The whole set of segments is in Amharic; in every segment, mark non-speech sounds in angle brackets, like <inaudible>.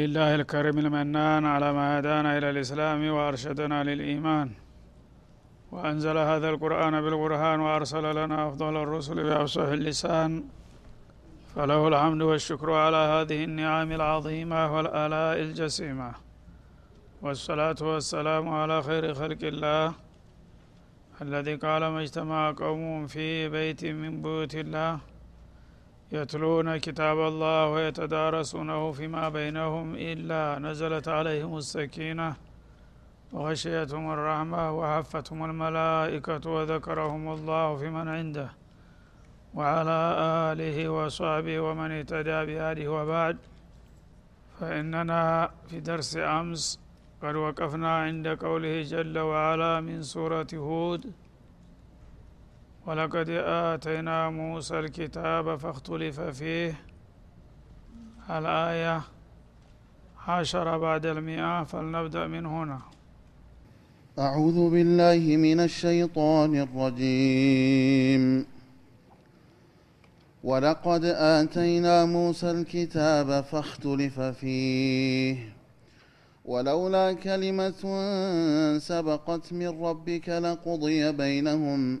لله الكريم المنان على ما هدانا إلى الإسلام وأرشدنا للإيمان. وأنزل هذا القرآن بالقرآن وأرسل لنا أفضل الرسل بأفصح اللسان. فله الحمد والشكر على هذه النعم العظيمة والآلاء الجسيمة. والصلاة والسلام على خير خلق الله الذي قال ما اجتمع قوم في بيت من بيوت الله. يتلون كتاب الله ويتدارسونه فيما بينهم إلا نزلت عليهم السكينة وغشيتهم الرحمة وحفتهم الملائكة وذكرهم الله في من عنده وعلى آله وصحبه ومن اهتدى بهذه وبعد. فإننا في درس أمس قد وقفنا عند قوله جل وعلا من سورة هود ولقد آتينا موسى الكتاب فاختلف فيه. الآية عشر بعد المئة فلنبدأ من هنا. أعوذ بالله من الشيطان الرجيم. ولقد آتينا موسى الكتاب فاختلف فيه. ولولا كلمة سبقت من ربك لقضي بينهم.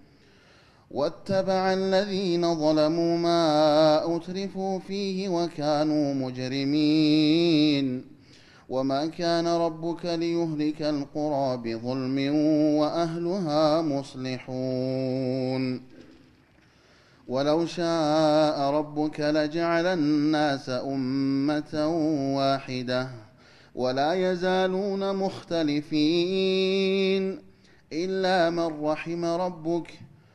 واتبع الذين ظلموا ما أترفوا فيه وكانوا مجرمين. وما كان ربك ليهلك القرى بظلم وأهلها مصلحون. ولو شاء ربك لجعل الناس أمة واحدة ولا يزالون مختلفين إلا من رحم ربك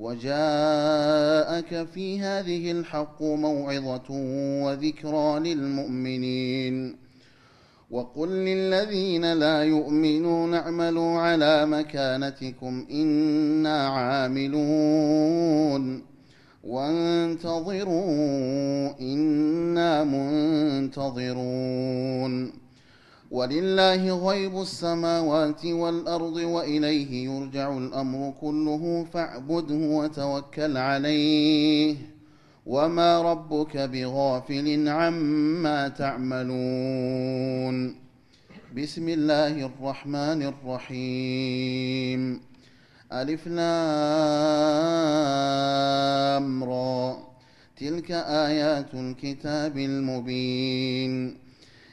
وجاءك في هذه الحق موعظة وذكرى للمؤمنين. وقل للذين لا يؤمنون اعملوا على مكانتكم إنا عاملون. وانتظروا إنا منتظرون. ولله غيب السماوات والأرض وإليه يرجع الأمر كله فاعبده وتوكل عليه. وما ربك بغافل عما تعملون. بسم الله الرحمن الرحيم. ألف لام را. تلك آيات الكتاب المبين.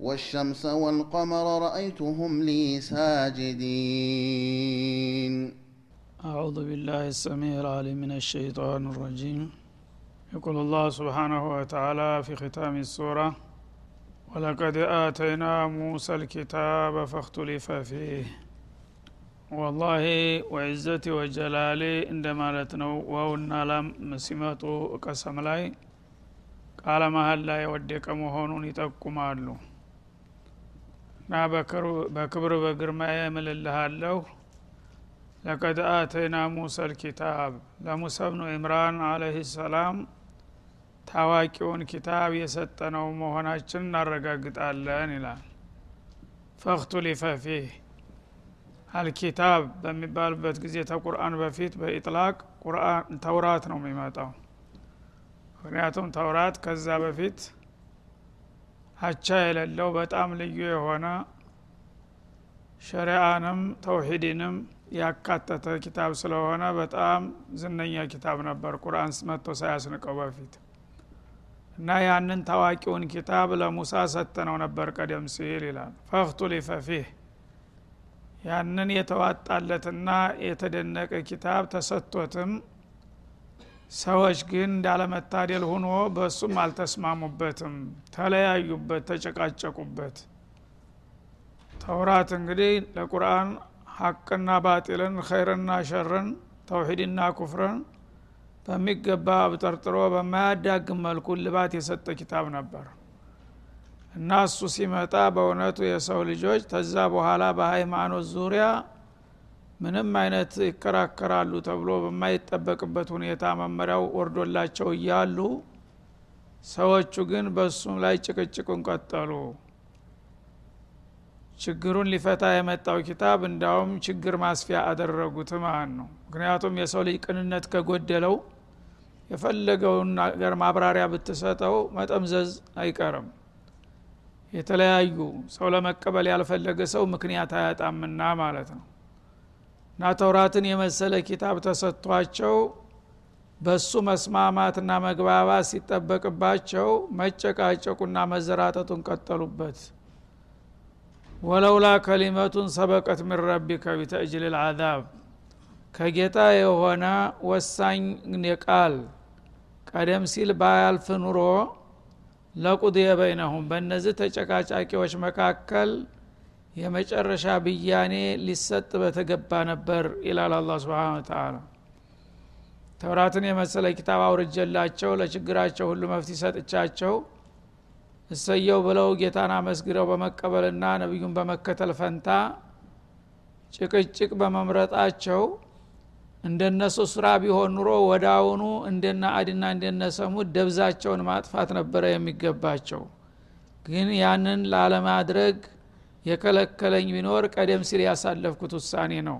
والشمس والقمر رأيتهم لي ساجدين. أعوذ بالله السميع العليم من الشيطان الرجيم. يقول الله سبحانه وتعالى في ختام السورة ولقد آتينا موسى الكتاب فاختلف فيه. والله وعزتي وجلالي عندما لتنو ዋውና ላም ሲመጡ ቀሰም ላይ ቃለ መሀል ላይ የወደቀ መሆኑን እና በክብር በግርማ የምልልሃለሁ ለቀድ አተይና ሙሳ ልኪታብ ለሙሳ ብኑ ኢምራን አለህ ሰላም ታዋቂውን ኪታብ የሰጠነው መሆናችን እናረጋግጣለን ይላል። ፈክቱሊፈ ፊህ። አልኪታብ በሚባልበት ጊዜ ተቁርአን በፊት በኢጥላቅ ተውራት ነው የሚመጣው። ምክንያቱም ተውራት ከዛ በፊት አቻ የሌለው በጣም ልዩ የሆነ ሸሪአንም ተውሂድንም ያካተተ ኪታብ ስለሆነ በጣም ዝነኛ ኪታብ ነበር ቁርአን መጥቶ ሳያስንቀው በፊት። እና ያንን ታዋቂውን ኪታብ ለሙሳ ሰጥተነው ነበር ቀደም ሲል ይላል። ፈክቱሊፈ ፊህ ያንን የተዋጣለትና የተደነቀ ኪታብ ተሰጥቶትም ሰዎች ግን እንዳለመታደል ሁኖ በእሱም አልተስማሙበትም። ተለያዩበት ተጨቃጨቁበት። ተውራት እንግዲህ ለቁርአን ሀቅና ባጢልን ኸይርና ሸርን ተውሂድና ኩፍርን በሚገባ አብጠርጥሮ በማያዳግም መልኩ ልባት የሰጠ ኪታብ ነበር። እና እሱ ሲመጣ በእውነቱ የሰው ልጆች ተዛ በኋላ በሃይማኖት ዙሪያ ምንም አይነት ይከራከራሉ ተብሎ በማይጠበቅበት ሁኔታ መመሪያው ወርዶላቸው እያሉ ሰዎቹ ግን በእሱም ላይ ጭቅጭቁን ቀጠሉ። ችግሩን ሊፈታ የመጣው ኪታብ እንዳውም ችግር ማስፊያ አደረጉት ማለት ነው። ምክንያቱም የሰው ልጅ ቅንነት ከጎደለው የፈለገውን ነገር ማብራሪያ ብትሰጠው መጠምዘዝ አይቀርም። የተለያዩ ሰው ለመቀበል ያልፈለገ ሰው ምክንያት አያጣምና ማለት ነው እና ተውራትን የመሰለ ኪታብ ተሰጥቷቸው በሱ መስማማትና መግባባት ሲጠበቅባቸው መጨቃጨቁና መዘራጠጡን ቀጠሉበት። ወለውላ ከሊመቱን ሰበቀት ምን ረቢከ ቢተእጅል ልአዛብ ከጌታ የሆነ ወሳኝ ቃል ቀደም ሲል ባያልፍ ኑሮ ለቁድየ በይነሁም በእነዚህ ተጨቃጫቂዎች መካከል የመጨረሻ ብያኔ ሊሰጥ በተገባ ነበር ይላል አላ ስብን ተላ ተውራትን የመሰለ ኪታብ አውርጀላቸው ለችግራቸው ሁሉ መፍትሄ ሰጥቻቸው እሰየው ብለው ጌታን አመስግረው በመቀበልና ነቢዩን በመከተል ፈንታ ጭቅጭቅ በመምረጣቸው እንደነሱ ስራ ቢሆን ኑሮ ወደ አሁኑ እንደነ አድና እንደነ ሰሙድ ደብዛቸውን ማጥፋት ነበረ የሚገባቸው። ግን ያንን ላለማድረግ የከለከለኝ ቢኖር ቀደም ሲል ያሳለፍኩት ውሳኔ ነው።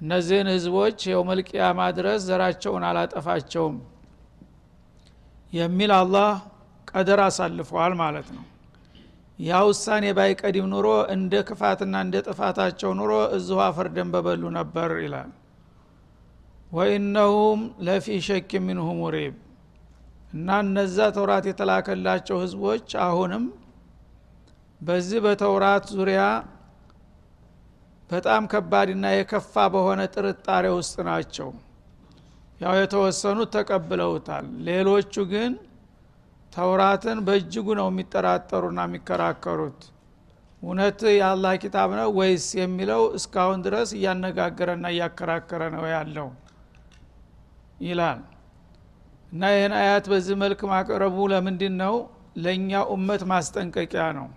እነዚህን ህዝቦች የውመልቅያማ ድረስ ዘራቸውን አላጠፋቸውም የሚል አላህ ቀደር አሳልፈዋል ማለት ነው። ያ ውሳኔ ባይቀድም ኑሮ እንደ ክፋትና እንደ ጥፋታቸው ኑሮ እዚሁ አፈር ደን በበሉ ነበር ይላል። ወኢነሁም ለፊ ሸክ ሚንሁ ሙሪብ እና እነዛ ተውራት የተላከላቸው ህዝቦች አሁንም በዚህ በተውራት ዙሪያ በጣም ከባድና የከፋ በሆነ ጥርጣሬ ውስጥ ናቸው። ያው የተወሰኑት ተቀብለውታል። ሌሎቹ ግን ተውራትን በእጅጉ ነው የሚጠራጠሩና የሚከራከሩት። እውነት የአላህ ኪታብ ነው ወይስ የሚለው እስካሁን ድረስ እያነጋገረና እያከራከረ ነው ያለው? ይላል። እና ይህን አያት በዚህ መልክ ማቅረቡ ለምንድን ነው ለእኛ ኡመት ማስጠንቀቂያ ነው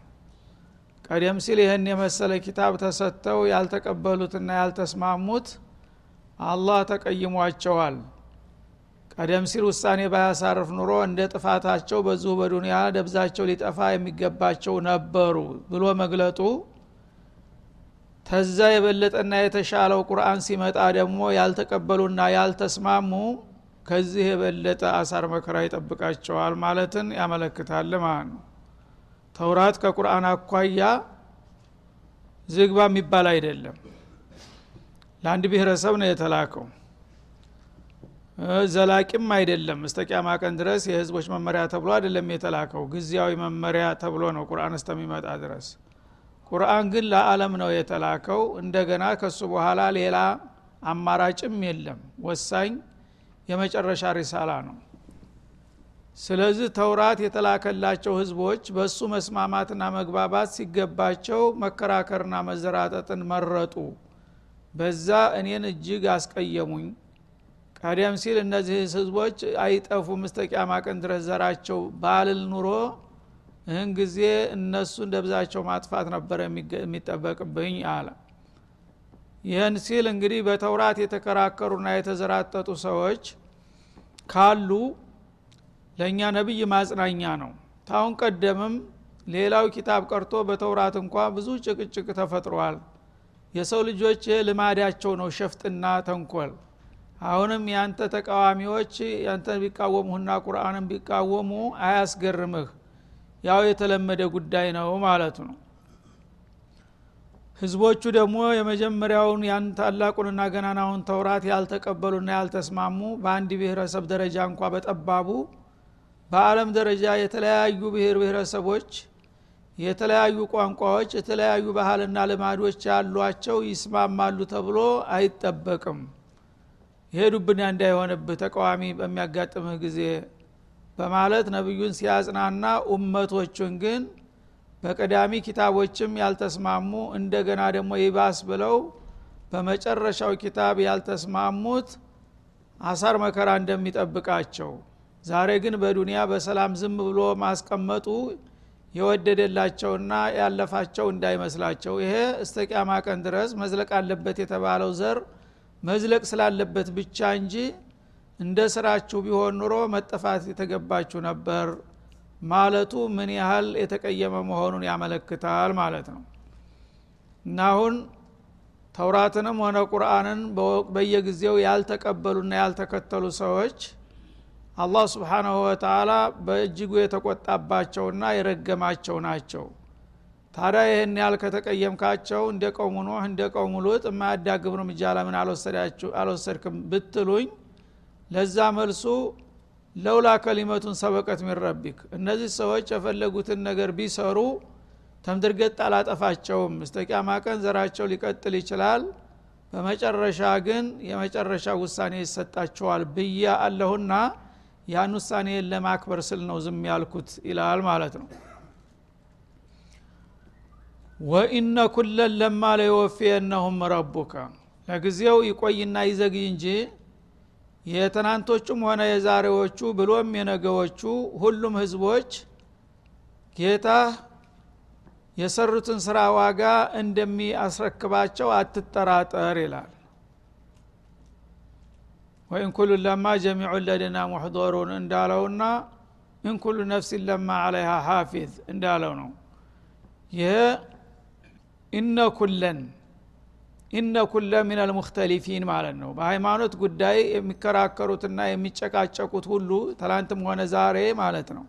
ቀደም ሲል ይህን የመሰለ ኪታብ ተሰጥተው ያልተቀበሉትና ያልተስማሙት አላህ ተቀይሟቸዋል። ቀደም ሲል ውሳኔ ባያሳርፍ ኑሮ እንደ ጥፋታቸው በዚሁ በዱንያ ደብዛቸው ሊጠፋ የሚገባቸው ነበሩ ብሎ መግለጡ ተዛ የበለጠና የተሻለው ቁርአን ሲመጣ ደግሞ ያልተቀበሉና ያልተስማሙ ከዚህ የበለጠ አሳር መከራ ይጠብቃቸዋል ማለትን ያመለክታል ማለት ነው ተውራት ከቁርአን አኳያ ዝግባ የሚባል አይደለም። ለአንድ ብሔረሰብ ነው የተላከው። ዘላቂም አይደለም። እስተ ቂያማ ቀን ድረስ የህዝቦች መመሪያ ተብሎ አይደለም የተላከው። ጊዜያዊ መመሪያ ተብሎ ነው ቁርአን እስተሚመጣ ድረስ። ቁርአን ግን ለዓለም ነው የተላከው። እንደገና ከሱ በኋላ ሌላ አማራጭም የለም። ወሳኝ የመጨረሻ ሪሳላ ነው ስለዚህ ተውራት የተላከላቸው ህዝቦች በሱ መስማማትና መግባባት ሲገባቸው መከራከርና መዘራጠጥን መረጡ። በዛ እኔን እጅግ አስቀየሙኝ። ቀደም ሲል እነዚህ ህዝቦች አይጠፉም እስተ ቂያማ ቀን ድረስ ዘራቸው ባልል ኑሮ ይህን ጊዜ እነሱን ደብዛቸው ማጥፋት ነበረ የሚጠበቅብኝ አለ። ይህን ሲል እንግዲህ በተውራት የተከራከሩና የተዘራጠጡ ሰዎች ካሉ ለእኛ ነቢይ ማጽናኛ ነው። ታሁን ቀደምም ሌላው ኪታብ ቀርቶ በተውራት እንኳ ብዙ ጭቅጭቅ ተፈጥሯል። የሰው ልጆች ልማዳቸው ነው ሸፍጥና ተንኮል። አሁንም ያንተ ተቃዋሚዎች ያንተን ቢቃወሙህና ቁርአንን ቢቃወሙ አያስገርምህ። ያው የተለመደ ጉዳይ ነው ማለቱ ነው። ህዝቦቹ ደግሞ የመጀመሪያውን ያን ታላቁንና ገናናውን ተውራት ያልተቀበሉና ያልተስማሙ በአንድ ብሔረሰብ ደረጃ እንኳ በጠባቡ በአለም ደረጃ የተለያዩ ብሔር ብሔረሰቦች የተለያዩ ቋንቋዎች የተለያዩ ባህልና ልማዶች ያሏቸው ይስማማሉ ተብሎ አይጠበቅም። ይሄ ዱብና እንዳይሆንብህ ተቃዋሚ በሚያጋጥምህ ጊዜ በማለት ነቢዩን ሲያጽናና ኡመቶቹን ግን በቀዳሚ ኪታቦችም ያልተስማሙ እንደገና ደግሞ ይባስ ብለው በመጨረሻው ኪታብ ያልተስማሙት አሳር መከራ እንደሚጠብቃቸው ዛሬ ግን በዱንያ በሰላም ዝም ብሎ ማስቀመጡ የወደደላቸውና ያለፋቸው እንዳይመስላቸው። ይሄ እስተ ቂያማ ቀን ድረስ መዝለቅ አለበት የተባለው ዘር መዝለቅ ስላለበት ብቻ እንጂ እንደ ስራችሁ ቢሆን ኑሮ መጠፋት የተገባችሁ ነበር ማለቱ ምን ያህል የተቀየመ መሆኑን ያመለክታል ማለት ነው። እና አሁን ተውራትንም ሆነ ቁርአንን በየጊዜው ያልተቀበሉና ያልተከተሉ ሰዎች አላህ ስብሓናሁ ወተላ በእጅጉ የተቆጣባቸውና የረገማቸው ናቸው። ታዲያ ይህን ያህል ከተቀየምካቸው እንደ ቀውሙ ኖህ እንደ ቀውሙ ሉጥ የማያዳግም እርምጃ ለምን አልወሰድክም ብትሉኝ ለዛ መልሱ ለውላ ከሊመቱን ሰበቀት ሚን ረቢክ። እነዚህ ሰዎች የፈለጉትን ነገር ቢሰሩ ተምድርገጥ አላጠፋቸውም። እስተ ቂያማ ቀን ዘራቸው ሊቀጥል ይችላል። በመጨረሻ ግን የመጨረሻ ውሳኔ ይሰጣቸዋል ብያ አለሁና ያን ውሳኔን ለማክበር ስል ነው ዝም ያልኩት ይላል ማለት ነው። ወኢነ ኩለን ለማ ለይወፊየነሁም ረቡከ። ለጊዜው ይቆይና ይዘግይ እንጂ የትናንቶቹም ሆነ የዛሬዎቹ ብሎም የነገዎቹ ሁሉም ህዝቦች ጌታ የሰሩትን ስራ ዋጋ እንደሚያስረክባቸው አትጠራጠር ይላል وإن كل لما جميع لدينا محضرون እንዳለውና إن كل نفس لما عليها حافظ እንዳለው ነው ይህ إن كلا إن كل من المختلفين ማለት ነው. በሃይማኖት ጉዳይ የሚከራከሩትና የሚጨቃጨቁት ሁሉ ትላንትም ሆነ ዛሬ ማለት ነው።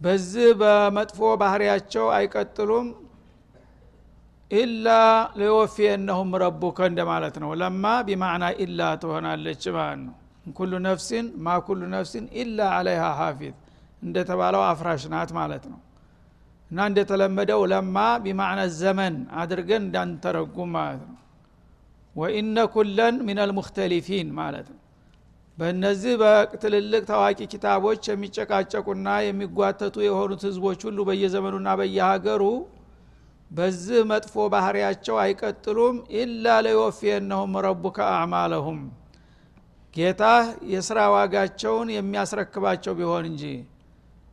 በዚህ በመጥፎ ባህሪያቸው አይቀጥሉም ኢላ ሊወፊየነሁም ረቡከ እንደማለት ነው። ለማ ቢማዕና ኢላ ትሆናለች ማለት ነው። ኩሉ ነፍሲን ማ ኩሉ ነፍሲን ኢላ አለይሃ ሐፊዝ እንደተባለው አፍራሽ ናት ማለት ነው። እና እንደተለመደው ለማ ቢማዕነ ዘመን አድርገን እንዳንተረጉም ማለት ነው። ወኢነ ኩለን ምን አልሙክተሊፊን ማለት ነው። በእነዚህ በትልልቅ ታዋቂ ኪታቦች የሚጨቃጨቁና የሚጓተቱ የሆኑት ህዝቦች ሁሉ በየዘመኑና በየሀገሩ በዚህ መጥፎ ባህሪያቸው አይቀጥሉም። ኢላ ለይወፊየነሁም ረቡከ አዕማለሁም። ጌታ የስራ ዋጋቸውን የሚያስረክባቸው ቢሆን እንጂ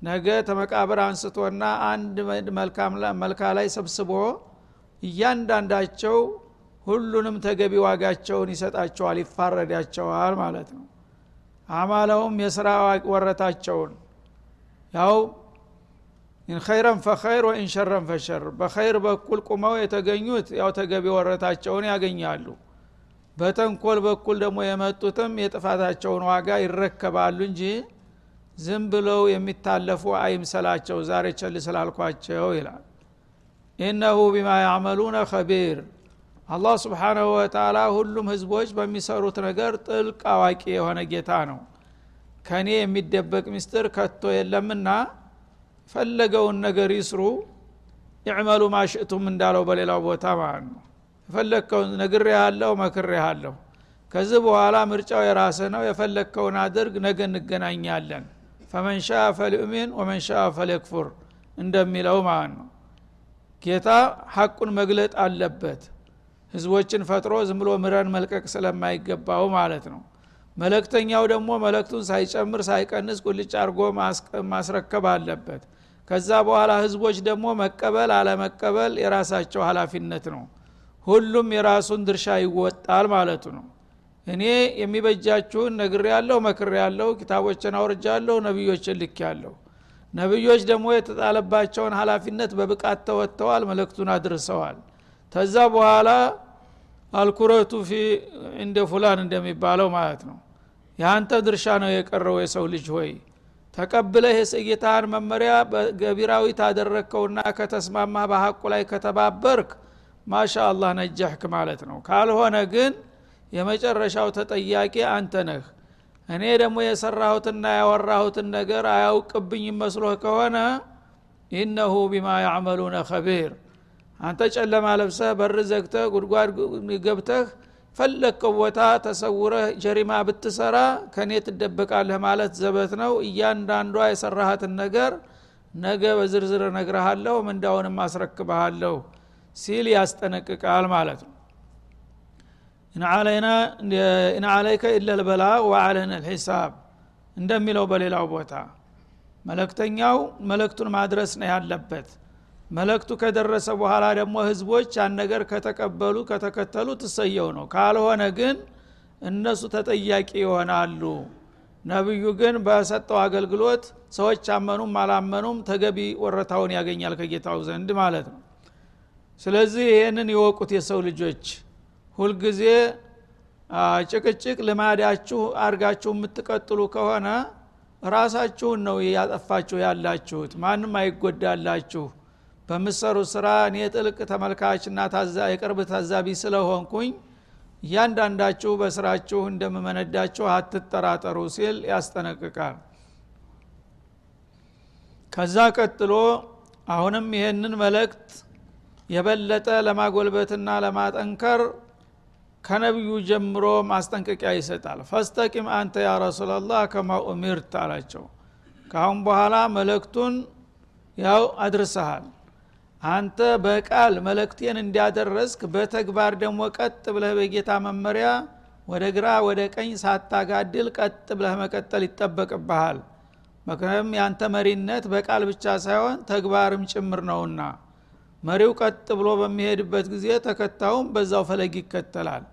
ነገ ተመቃብር አንስቶና አንድ መልካ ላይ ሰብስቦ እያንዳንዳቸው ሁሉንም ተገቢ ዋጋቸውን ይሰጣቸዋል ይፋረዳቸዋል ማለት ነው። አማለውም የስራ ወረታቸውን። ያው ኸይረን ፈኸይር ወኢን ሸረን ፈሸር። በኸይር በኩል ቁመው የተገኙት ያው ተገቢ ወረታቸውን ያገኛሉ። በተንኮል በኩል ደግሞ የመጡትም የጥፋታቸውን ዋጋ ይረከባሉ እንጂ ዝም ብለው የሚታለፉ አይምሰላቸው ዛሬ ቸል ስላልኳቸው ይላል። ኢነሁ ቢማ ያዕመሉነ ከቢር አላህ ስብሓናሁ ወተላ ሁሉም ህዝቦች በሚሰሩት ነገር ጥልቅ አዋቂ የሆነ ጌታ ነው። ከእኔ የሚደበቅ ምስጢር ከቶ የለምና ፈለገውን ነገር ይስሩ። ይዕመሉ ማሽእቱም እንዳለው በሌላው ቦታ ማለት ነው። የፈለግከውን ነግሬ ያለው መክሬ ያለሁ ከዚህ በኋላ ምርጫው የራስ ነው። የፈለግከውን አድርግ ነገ እንገናኛለን። ፈመን ሻ ፈልዩሚን ወመን ሻ ፈልየክፉር እንደሚለው ማለት ነው። ጌታ ሐቁን መግለጥ አለበት። ህዝቦችን ፈጥሮ ዝም ብሎ ምረን መልቀቅ ስለማይገባው ማለት ነው። መለክተኛው ደግሞ መለክቱን ሳይጨምር ሳይቀንስ ቁልጭ አድርጎ ማስረከብ አለበት ከዛ በኋላ ህዝቦች ደግሞ መቀበል አለመቀበል የራሳቸው ሀላፊነት ነው። ሁሉም የራሱን ድርሻ ይወጣል ማለቱ ነው። እኔ የሚበጃችሁን ነግሬ ያለሁ መክሬ ያለሁ ኪታቦችን አውርጃለሁ ነቢዮችን ልክ ያለሁ ነቢዮች ደግሞ የተጣለባቸውን ሀላፊነት በብቃት ተወጥተዋል መልእክቱን አድርሰዋል። ተዛ በኋላ አልኩረቱ ፊ እንደ ፉላን እንደሚባለው ማለት ነው። የአንተ ድርሻ ነው የቀረው የሰው ልጅ ሆይ ተቀብለህ የጌታህን መመሪያ ገቢራዊ ታደረግከውና ከተስማማ በሐቁ ላይ ከተባበርክ ማሻ አላህ ነጃህክ ማለት ነው። ካልሆነ ግን የመጨረሻው ተጠያቂ አንተ ነህ። እኔ ደግሞ የሰራሁትና ያወራሁትን ነገር አያውቅብኝ መስሎህ ከሆነ ኢነሁ ቢማ ያዕመሉነ ከቢር አንተ ጨለማ ለብሰህ በር ዘግተህ ጉድጓድ ገብተህ ፈለግከው ቦታ ተሰውረህ ጀሪማ ብትሰራ ከእኔ ትደበቃለህ ማለት ዘበት ነው። እያንዳንዷ የሰራሃትን ነገር ነገ በዝርዝር እነግረሃለሁ ምንዳውንም አስረክበሃለሁ ሲል ያስጠነቅቃል ማለት ነው። ኢን አለይከ ኢለ ልበላ ወአለነ ልሒሳብ እንደሚለው በሌላው ቦታ መለክተኛው መለክቱን ማድረስ ነው ያለበት መለክቱ ከደረሰ በኋላ ደግሞ ህዝቦች ያን ነገር ከተቀበሉ ከተከተሉ ትሰየው ነው። ካልሆነ ግን እነሱ ተጠያቂ ይሆናሉ። ነቢዩ ግን በሰጠው አገልግሎት ሰዎች አመኑም አላመኑም ተገቢ ወረታውን ያገኛል ከጌታው ዘንድ ማለት ነው። ስለዚህ ይህንን የወቁት የሰው ልጆች። ሁልጊዜ ጭቅጭቅ ልማዳችሁ አርጋችሁ የምትቀጥሉ ከሆነ ራሳችሁን ነው ያጠፋችሁ ያላችሁት። ማንም አይጎዳላችሁ በምሰሩት ስራ እኔ ጥልቅ ተመልካችና የቅርብ ታዛቢ ስለሆንኩኝ እያንዳንዳችሁ በስራችሁ እንደምመነዳችሁ አትጠራጠሩ ሲል ያስጠነቅቃል። ከዛ ቀጥሎ አሁንም ይህንን መልእክት የበለጠ ለማጎልበትና ለማጠንከር ከነቢዩ ጀምሮ ማስጠንቀቂያ ይሰጣል። ፈስተቂም አንተ ያ ረሱላላህ ከማ ኡሚርት አላቸው። ካአሁን በኋላ መልእክቱን ያው አድርሰሃል አንተ በቃል መልእክቴን እንዲያደረስክ በተግባር ደግሞ ቀጥ ብለህ በጌታ መመሪያ ወደ ግራ ወደ ቀኝ ሳታጋድል ቀጥ ብለህ መቀጠል ይጠበቅብሃል። ምክንያቱም ያንተ መሪነት በቃል ብቻ ሳይሆን ተግባርም ጭምር ነውና። መሪው ቀጥ ብሎ በሚሄድበት ጊዜ ተከታዩም በዛው ፈለግ ይከተላል።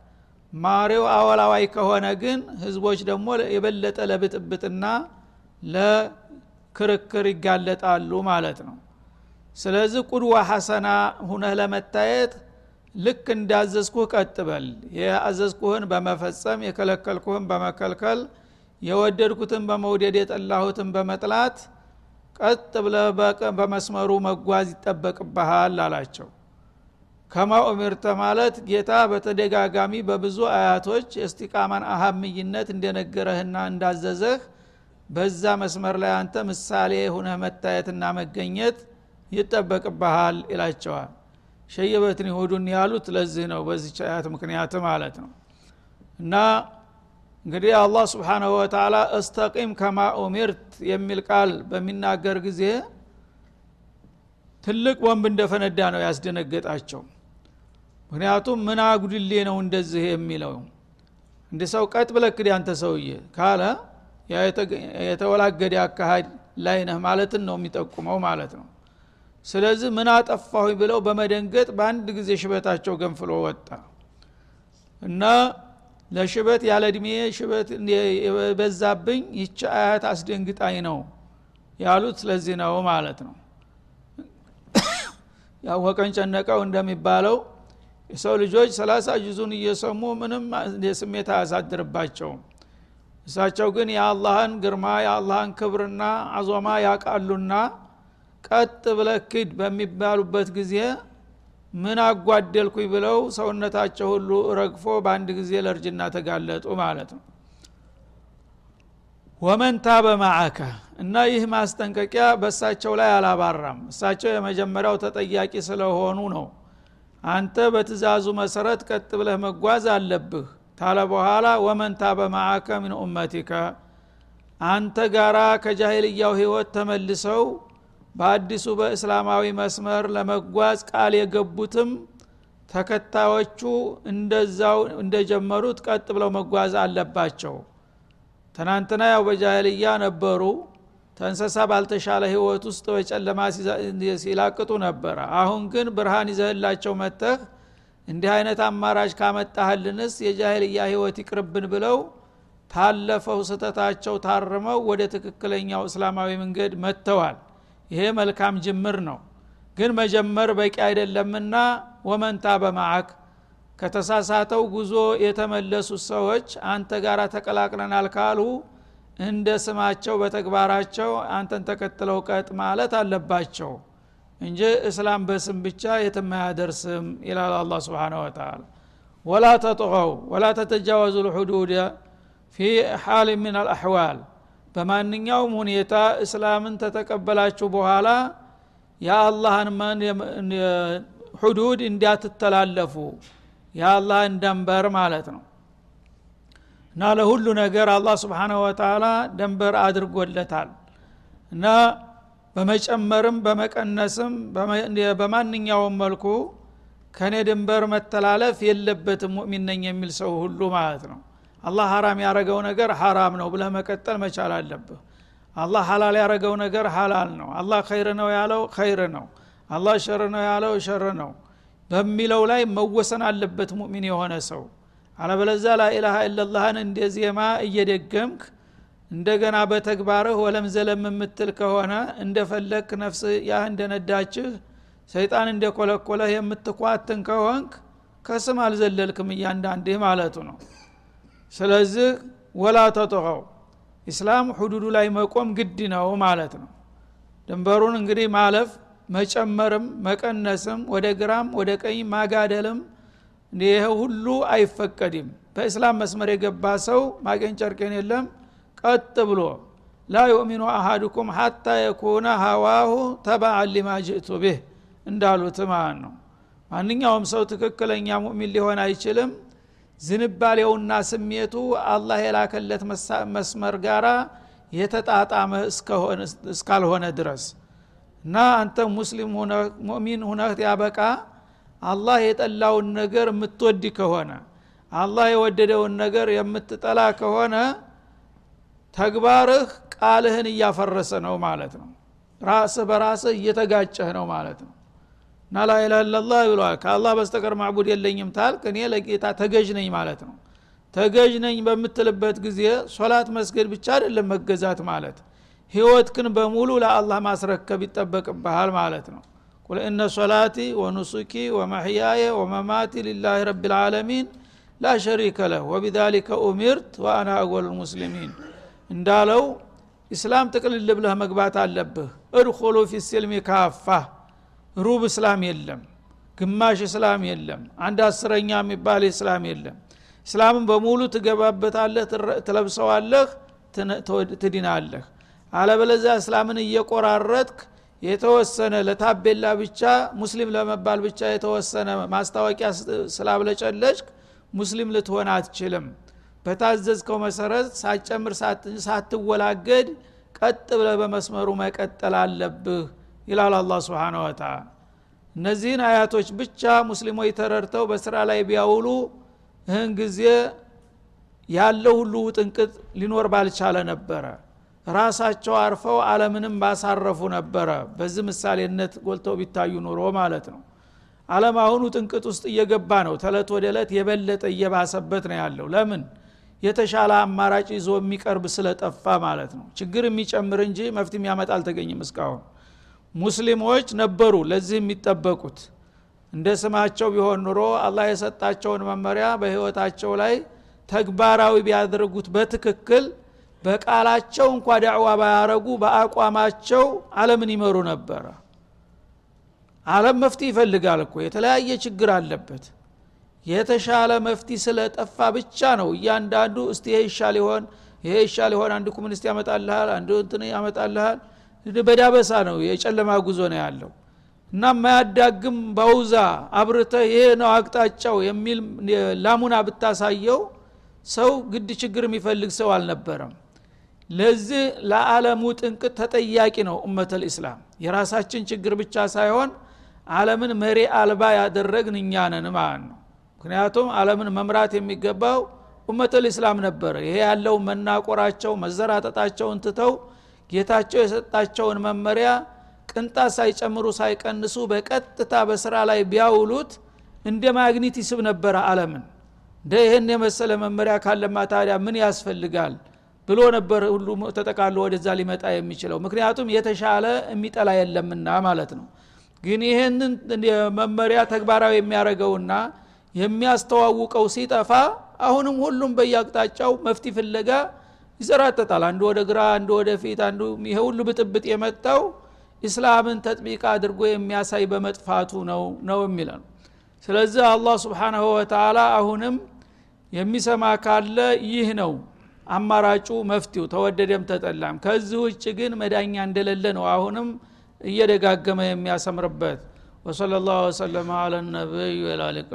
ማሪው አወላዋይ ከሆነ ግን ህዝቦች ደግሞ የበለጠ ለብጥብጥና ለክርክር ይጋለጣሉ ማለት ነው ስለዚህ ቁድዋ ሐሰና ሁነህ ለመታየት ልክ እንዳዘዝኩህ ቀጥበል። የአዘዝኩህን በመፈጸም የከለከልኩህን በመከልከል የወደድኩትን በመውደድ የጠላሁትን በመጥላት ቀጥ ብለህ በመስመሩ መጓዝ ይጠበቅብሃል አላቸው። ከማ ማለት ጌታ በተደጋጋሚ በብዙ አያቶች የስቲቃማን አሀምይነት እንደነገረህና እንዳዘዘህ በዛ መስመር ላይ አንተ ምሳሌ ሁነህ መታየትና መገኘት ይጠበቅብሃል ይላቸዋል። ሸየበትን ይሁዱን ያሉት ለዚህ ነው በዚች አያት ምክንያት ማለት ነው። እና እንግዲህ አላህ ስብሓናሁ ወተላ እስተቂም ከማ ኡሚርት የሚል ቃል በሚናገር ጊዜ ትልቅ ወንብ እንደፈነዳ ነው ያስደነገጣቸው። ምክንያቱም ምን አጉድሌ ነው እንደዚህ የሚለው? እንደ ሰው ቀጥ ብለክድ ያንተ ሰውዬ ካለ የተወላገደ አካሃድ ላይ ነህ ማለትን ነው የሚጠቁመው ማለት ነው ስለዚህ ምን አጠፋሁ ብለው በመደንገጥ በአንድ ጊዜ ሽበታቸው ገንፍሎ ወጣ። እና ለሽበት ያለ እድሜ ሽበት የበዛብኝ ይቺ አያት አስደንግጣኝ ነው ያሉት ስለዚህ ነው ማለት ነው። <coughs> ያወቀን ጨነቀው እንደሚባለው የሰው ልጆች ሰላሳ ጁዙን እየሰሙ ምንም ስሜት አያሳድርባቸውም። እሳቸው ግን የአላህን ግርማ የአላህን ክብርና አዞማ ያቃሉና ቀጥ ብለህ ክድ በሚባሉበት ጊዜ ምን አጓደልኩኝ ብለው ሰውነታቸው ሁሉ ረግፎ በአንድ ጊዜ ለእርጅና ተጋለጡ ማለት ነው። ወመን ታበ ማዓከ እና ይህ ማስጠንቀቂያ በእሳቸው ላይ አላባራም። እሳቸው የመጀመሪያው ተጠያቂ ስለሆኑ ነው። አንተ በትእዛዙ መሰረት ቀጥ ብለህ መጓዝ አለብህ። ታለ በኋላ ወመን ታበ ማዓከ ምን ኡመቲከ አንተ ጋራ ከጃሂልያው ህይወት ተመልሰው በአዲሱ በእስላማዊ መስመር ለመጓዝ ቃል የገቡትም ተከታዮቹ እንደዛው እንደጀመሩት ቀጥ ብለው መጓዝ አለባቸው። ትናንትና ያው በጃህልያ ነበሩ። ተንሰሳ ባልተሻለ ህይወት ውስጥ በጨለማ ሲላቅጡ ነበረ አሁን ግን ብርሃን ይዘህላቸው መተህ እንዲህ አይነት አማራጭ ካመጣህልንስ የጃህልያ ህይወት ይቅርብን ብለው ታለፈው ስተታቸው ታርመው ወደ ትክክለኛው እስላማዊ መንገድ መጥተዋል ይሄ መልካም ጅምር ነው። ግን መጀመር በቂ አይደለምና ወመንታ በማዓክ ከተሳሳተው ጉዞ የተመለሱት ሰዎች አንተ ጋር ተቀላቅለናል ካሉ እንደ ስማቸው በተግባራቸው አንተን ተከትለው ቀጥ ማለት አለባቸው እንጂ እስላም በስም ብቻ የትም አያደርስም ይላል አላ ስብን ወተላ ወላ ተጥቀው ወላ ተተጃወዙ ልሑዱድ ፊ ሓል ምን አልአሕዋል በማንኛውም ሁኔታ እስላምን ተተቀበላችሁ በኋላ የአላህን ሁዱድ እንዲያትተላለፉ የአላህን ደንበር ማለት ነው። እና ለሁሉ ነገር አላህ ስብሓናሁ ወተላ ደንበር አድርጎለታል። እና በመጨመርም በመቀነስም በማንኛውም መልኩ ከኔ ድንበር መተላለፍ የለበትም ሙእሚን ነኝ የሚል ሰው ሁሉ ማለት ነው አላህ ሀራም ያረገው ነገር ሀራም ነው ብለህ መቀጠል መቻል አለብህ። አላህ ሀላል ያረገው ነገር ሀላል ነው። አላህ خير ነው ያለው خير ነው። አላህ شر ነው ያለው شر ነው። በሚለው ላይ መወሰን አለበት مؤمن የሆነ ሰው። አለበለዛ لا إله إلا الله ን እንደ ዜማ እየደገምክ እንደገና በተግባርህ ወለም ዘለም የምትል ከሆነ እንደፈለክ ነፍስያህ እንደነዳችህ ሰይጣን እንደኮለኮለህ የምትኳትን ከሆንክ ከስም አልዘለልክም እያንዳንድህ ማለቱ ነው ስለዚህ ወላ ተጥቀው ኢስላም ሁዱዱ ላይ መቆም ግድ ነው ማለት ነው። ድንበሩን እንግዲህ ማለፍ መጨመርም መቀነስም ወደ ግራም ወደ ቀኝ ማጋደልም ይህ ሁሉ አይፈቀድም። በእስላም መስመር የገባ ሰው ማገኝ ጨርቄን የለም። ቀጥ ብሎ ላ ዩእሚኑ አሃዱኩም ሐታ የኩነ ሀዋሁ ተባዓን ሊማ ጅእቱ ብህ እንዳሉት ማለት ነው። ማንኛውም ሰው ትክክለኛ ሙእሚን ሊሆን አይችልም ዝንባሌውና ስሜቱ አላህ የላከለት መስመር ጋራ የተጣጣመ እስካልሆነ ድረስ እና አንተ ሙስሊም ሙእሚን ሁነህ ያበቃ አላህ የጠላውን ነገር የምትወድ ከሆነ አላህ የወደደውን ነገር የምትጠላ ከሆነ ተግባርህ ቃልህን እያፈረሰ ነው ማለት ነው። ራስህ በራስህ እየተጋጨህ ነው ማለት ነው እና ላኢላ ለላህ ብለዋል ከአላህ በስተቀር ማዕቡድ የለኝም ታልክ እኔ ለጌታ ተገዥ ነኝ ማለት ነው ተገዥ ነኝ በምትልበት ጊዜ ሶላት መስገድ ብቻ አይደለም መገዛት ማለት ህይወትክን በሙሉ ለአላህ ማስረከብ ይጠበቅብሃል ማለት ነው ቁል እነ ሶላቲ ወኑሱኪ ወመሕያየ ወመማቲ ሊላህ ረብ ልዓለሚን ላ ሸሪከ ለህ ወቢዛሊከ ኡሚርት ወአና አወል ሙስሊሚን እንዳለው ኢስላም ጥቅልል ብለህ መግባት አለብህ እድኩሉ ፊ ሲልሚ ካፋ ሩብ እስላም የለም ግማሽ እስላም የለም አንድ አስረኛ የሚባል እስላም የለም። እስላምን በሙሉ ትገባበታለህ ትለብሰዋለህ ትድናለህ። አለበለዚያ እስላምን እየቆራረጥክ የተወሰነ ለታቤላ ብቻ ሙስሊም ለመባል ብቻ የተወሰነ ማስታወቂያ ስላብለጨለጭክ ሙስሊም ልትሆን አትችልም። በታዘዝከው መሰረት ሳትጨምር ሳትወላገድ ቀጥ ብለ በመስመሩ መቀጠል አለብህ ይላል አላ ስብን ወተላ እነዚህን አያቶች ብቻ ሙስሊሞች ተረድተው በስራ ላይ ቢያውሉ ይህን ጊዜ ያለው ሁሉ ውጥንቅጥ ሊኖር ባልቻለ ነበረ። ራሳቸው አርፈው አለምንም ባሳረፉ ነበረ። በዚህ ምሳሌነት ጎልተው ቢታዩ ኑሮ ማለት ነው። አለም አሁኑ ጥንቅጥ ውስጥ እየገባ ነው። ተለት ወደ እለት የበለጠ እየባሰበት ነው ያለው። ለምን? የተሻለ አማራጭ ይዞ የሚቀርብ ስለጠፋ ማለት ነው። ችግር የሚጨምር እንጂ መፍት የሚያመጣ አልተገኝም እስካሁን ሙስሊሞች ነበሩ ለዚህ የሚጠበቁት። እንደ ስማቸው ቢሆን ኑሮ አላህ የሰጣቸውን መመሪያ በህይወታቸው ላይ ተግባራዊ ቢያደርጉት በትክክል በቃላቸው እንኳ ዳዕዋ ባያረጉ በአቋማቸው አለምን ይመሩ ነበረ። አለም መፍትሄ ይፈልጋል እኮ የተለያየ ችግር አለበት። የተሻለ መፍትሄ ስለጠፋ ብቻ ነው እያንዳንዱ እስቲ ይሄ ይሻል ይሆን ይሄ ይሻል ይሆን አንዱ ኮሚኒስት ያመጣልሃል አንዱ እንትን ያመጣልሃል በዳበሳ ነው የጨለማ ጉዞ ነው ያለው። እና ማያዳግም በውዛ አብርተ ይሄ ነው አቅጣጫው የሚል ላሙና ብታሳየው ሰው ግድ ችግር የሚፈልግ ሰው አልነበረም። ለዚህ ለዓለሙ ጥንቅት ተጠያቂ ነው ኡመት ልእስላም የራሳችን ችግር ብቻ ሳይሆን አለምን መሪ አልባ ያደረግን እኛ ነን ማለት ነው። ምክንያቱም አለምን መምራት የሚገባው ኡመት ልእስላም ነበረ። ይሄ ያለው መናቆራቸው መዘራጠጣቸውን ትተው ጌታቸው የሰጣቸውን መመሪያ ቅንጣት ሳይጨምሩ ሳይቀንሱ በቀጥታ በስራ ላይ ቢያውሉት እንደ ማግኒት ይስብ ነበረ አለምን እንደ ይህን የመሰለ መመሪያ ካለማ ታዲያ ምን ያስፈልጋል ብሎ ነበር ሁሉ ተጠቃሎ ወደዛ ሊመጣ የሚችለው። ምክንያቱም የተሻለ የሚጠላ የለምና ማለት ነው። ግን ይህንን መመሪያ ተግባራዊ የሚያደርገውና የሚያስተዋውቀው ሲጠፋ አሁንም ሁሉም በየአቅጣጫው መፍቲ ፍለጋ ይዘራጠጣል አንዱ ወደ ግራ አንዱ ወደ ፊት አንዱ ይሄ ሁሉ ብጥብጥ የመጣው ኢስላምን ተጥቢቅ አድርጎ የሚያሳይ በመጥፋቱ ነው ነው የሚለው። ስለዚህ አላህ ስብሓናሁ ወተላ አሁንም የሚሰማ ካለ ይህ ነው አማራጩ መፍትው ተወደደም ተጠላም። ከዚህ ውጭ ግን መዳኛ እንደሌለ ነው አሁንም እየደጋገመ የሚያሰምርበት። ወሰለ ላሁ ወሰለማ አለ ወላሊቃ